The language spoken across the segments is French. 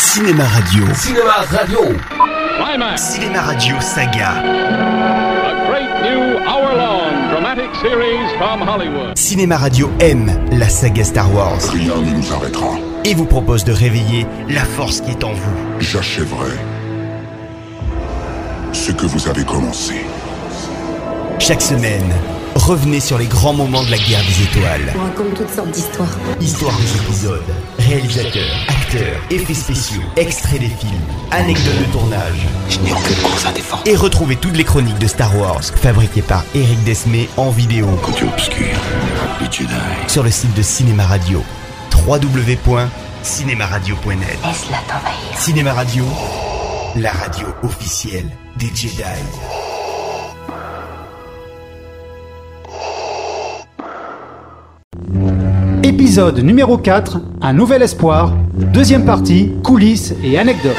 Cinéma Radio. Cinéma Radio. Climax, Cinéma Radio Saga. a great new hour-long dramatic series from Hollywood. Cinéma Radio aime la saga Star Wars Rien ne nous arrêtera. et vous propose de réveiller la force qui est en vous. J'achèverai ce que vous avez commencé. Chaque semaine, revenez sur les grands moments de la guerre des étoiles. On raconte toutes sortes d'histoires. Histoire des épisodes, réalisateurs, acteurs, effets spéciaux, extraits des films, anecdotes de tournage. Je n'ai aucune cause à défendre. Et retrouvez toutes les chroniques de Star Wars fabriquées par Eric Desmé en vidéo Côté obscur, les Jedi. sur le site de Cinéma Radio. www.cinémaradio.net Laisse-la t'envahir. Cinéma Radio, la radio officielle des Jedi. Épisode numéro 4, Un nouvel espoir, deuxième partie, coulisses et anecdotes.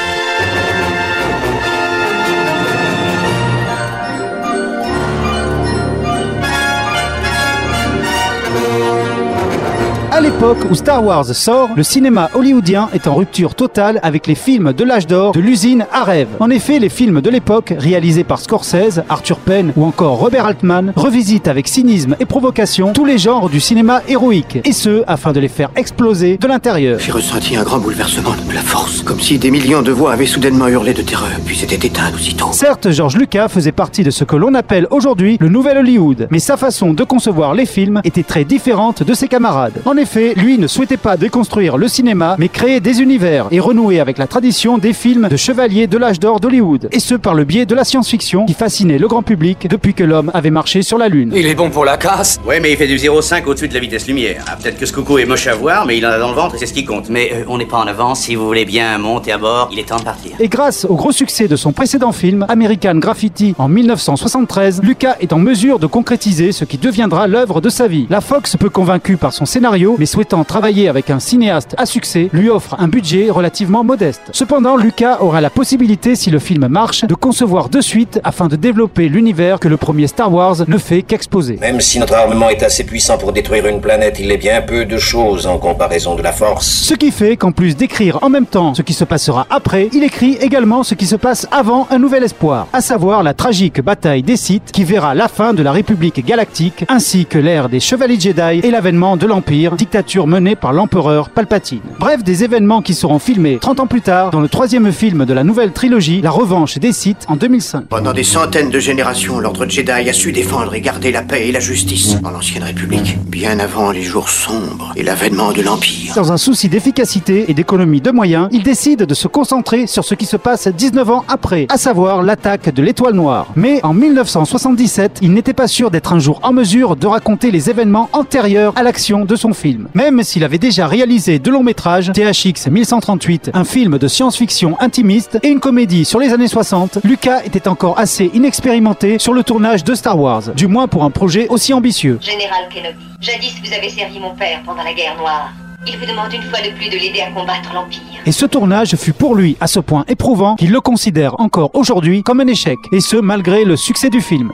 À l'époque où Star Wars sort, le cinéma hollywoodien est en rupture totale avec les films de l'âge d'or de l'usine à rêve. En effet, les films de l'époque, réalisés par Scorsese, Arthur Penn ou encore Robert Altman, revisitent avec cynisme et provocation tous les genres du cinéma héroïque, et ce, afin de les faire exploser de l'intérieur. J'ai ressenti un grand bouleversement de la force, comme si des millions de voix avaient soudainement hurlé de terreur, puis s'étaient éteintes aussitôt. Certes, George Lucas faisait partie de ce que l'on appelle aujourd'hui le nouvel Hollywood, mais sa façon de concevoir les films était très différente de ses camarades. En effet, lui ne souhaitait pas déconstruire le cinéma, mais créer des univers et renouer avec la tradition des films de chevaliers de l'âge d'or d'Hollywood, et ce par le biais de la science-fiction qui fascinait le grand public depuis que l'homme avait marché sur la Lune. Il est bon pour la casse. Ouais, mais il fait du 0,5 au-dessus de la vitesse lumière. Ah, peut-être que ce coucou est moche à voir, mais il en a dans le ventre et c'est ce qui compte. Mais euh, on n'est pas en avance. Si vous voulez bien monter à bord, il est temps de partir. Et grâce au gros succès de son précédent film, American Graffiti, en 1973, Lucas est en mesure de concrétiser ce qui deviendra l'œuvre de sa vie. La Fox, peu convaincue par son scénario, mais souhaitant travailler avec un cinéaste à succès, lui offre un budget relativement modeste. Cependant, Lucas aura la possibilité, si le film marche, de concevoir de suite afin de développer l'univers que le premier Star Wars ne fait qu'exposer. Même si notre armement est assez puissant pour détruire une planète, il est bien peu de choses en comparaison de la force. Ce qui fait qu'en plus d'écrire en même temps ce qui se passera après, il écrit également ce qui se passe avant un nouvel espoir, à savoir la tragique bataille des Sith qui verra la fin de la République galactique ainsi que l'ère des Chevaliers Jedi et l'avènement de l'Empire, dictature menée par l'empereur Palpatine. Bref, des événements qui seront filmés 30 ans plus tard dans le troisième film de la nouvelle trilogie, La Revanche des Sith en 2005. Pendant des centaines de générations, l'ordre Jedi a su défendre et garder la paix et la justice en l'ancienne République, bien avant les jours sombres et l'avènement de l'Empire. Dans un souci d'efficacité et d'économie de moyens, il décide de se concentrer sur ce qui se passe 19 ans après, à savoir l'attaque de l'étoile noire. Mais en 1977, il n'était pas sûr d'être un jour en mesure de raconter les événements antérieurs à l'action de son film. Même s'il avait déjà réalisé deux longs métrages, THX 1138, un film de science-fiction intimiste et une comédie sur les années 60, Lucas était encore assez inexpérimenté sur le tournage de Star Wars, du moins pour un projet aussi ambitieux. Général Kenobi, jadis vous avez servi mon père pendant la guerre noire. Il vous demande une fois de plus de l'aider à combattre l'Empire. Et ce tournage fut pour lui à ce point éprouvant qu'il le considère encore aujourd'hui comme un échec, et ce malgré le succès du film.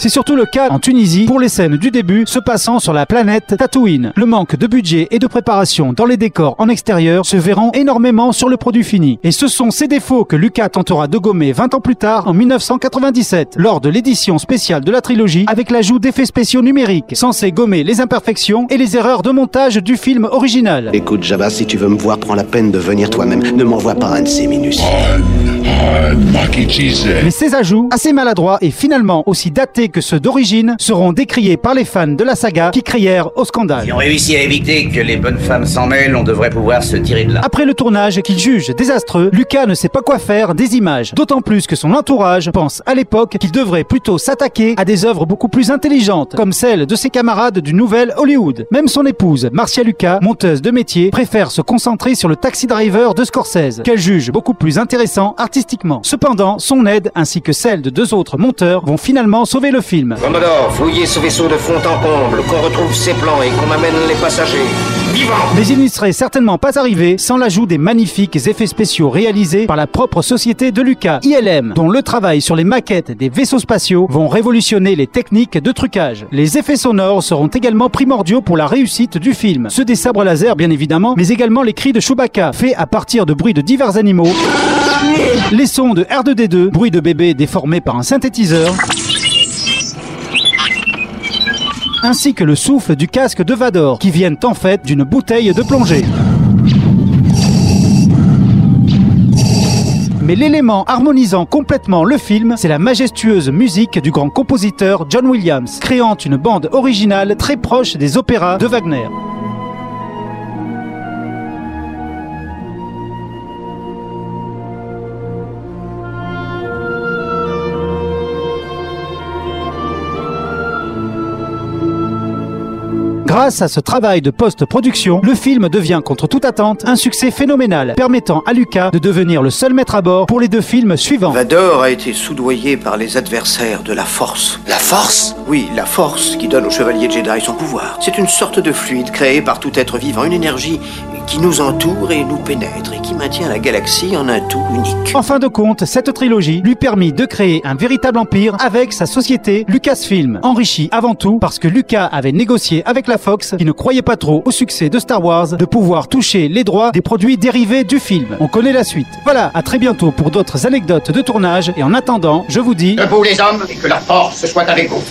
C'est surtout le cas en Tunisie pour les scènes du début se passant sur la planète Tatooine. Le manque de budget et de préparation dans les décors en extérieur se verront énormément sur le produit fini. Et ce sont ces défauts que Lucas tentera de gommer 20 ans plus tard en 1997 lors de l'édition spéciale de la trilogie avec l'ajout d'effets spéciaux numériques censés gommer les imperfections et les erreurs de montage du film original. Écoute, Jabba, si tu veux me voir, prends la peine de venir toi-même. Ne m'envoie pas un de ces minus. Mais ces ajouts, assez maladroits et finalement aussi datés que ceux d'origine, seront décriés par les fans de la saga qui crièrent au scandale. Si on réussit à éviter que les bonnes femmes s'en mêlent, on devrait pouvoir se tirer de là. Après le tournage qu'il juge désastreux, Lucas ne sait pas quoi faire des images. D'autant plus que son entourage pense à l'époque qu'il devrait plutôt s'attaquer à des œuvres beaucoup plus intelligentes, comme celles de ses camarades du nouvel Hollywood. Même son épouse, Marcia Lucas, monteuse de métier, préfère se concentrer sur le Taxi Driver de Scorsese, qu'elle juge beaucoup plus intéressant artistiquement. Cependant, son aide ainsi que celle de deux autres monteurs vont finalement sauver le film. Commodore, fouillez ce vaisseau de fond en comble, qu'on retrouve ses plans et qu'on m'amène les passagers. Mais il n'y serait certainement pas arrivé sans l'ajout des magnifiques effets spéciaux réalisés par la propre société de Lucas, ILM, dont le travail sur les maquettes des vaisseaux spatiaux vont révolutionner les techniques de trucage. Les effets sonores seront également primordiaux pour la réussite du film. Ceux des sabres laser, bien évidemment, mais également les cris de Chewbacca, faits à partir de bruits de divers animaux, les sons de R2D2, bruits de bébé déformés par un synthétiseur, ainsi que le souffle du casque de Vador, qui viennent en fait d'une bouteille de plongée. Mais l'élément harmonisant complètement le film, c'est la majestueuse musique du grand compositeur John Williams, créant une bande originale très proche des opéras de Wagner. Grâce à ce travail de post-production, le film devient contre toute attente un succès phénoménal, permettant à Lucas de devenir le seul maître à bord pour les deux films suivants. Vador a été soudoyé par les adversaires de la Force. La force? Oui, la Force qui donne au chevalier Jedi son pouvoir. C'est une sorte de fluide créé par tout être vivant, une énergie qui nous entoure et nous pénètre et qui maintient la galaxie en un tout unique. En fin de compte, cette trilogie lui permit de créer un véritable empire avec sa société Lucasfilm, enrichi avant tout parce que Lucas avait négocié avec la Fox, qui ne croyait pas trop au succès de Star Wars, de pouvoir toucher les droits des produits dérivés du film. On connaît la suite. Voilà, à très bientôt pour d'autres anecdotes de tournage et en attendant, je vous dis... Debout les hommes et que la force soit avec vous.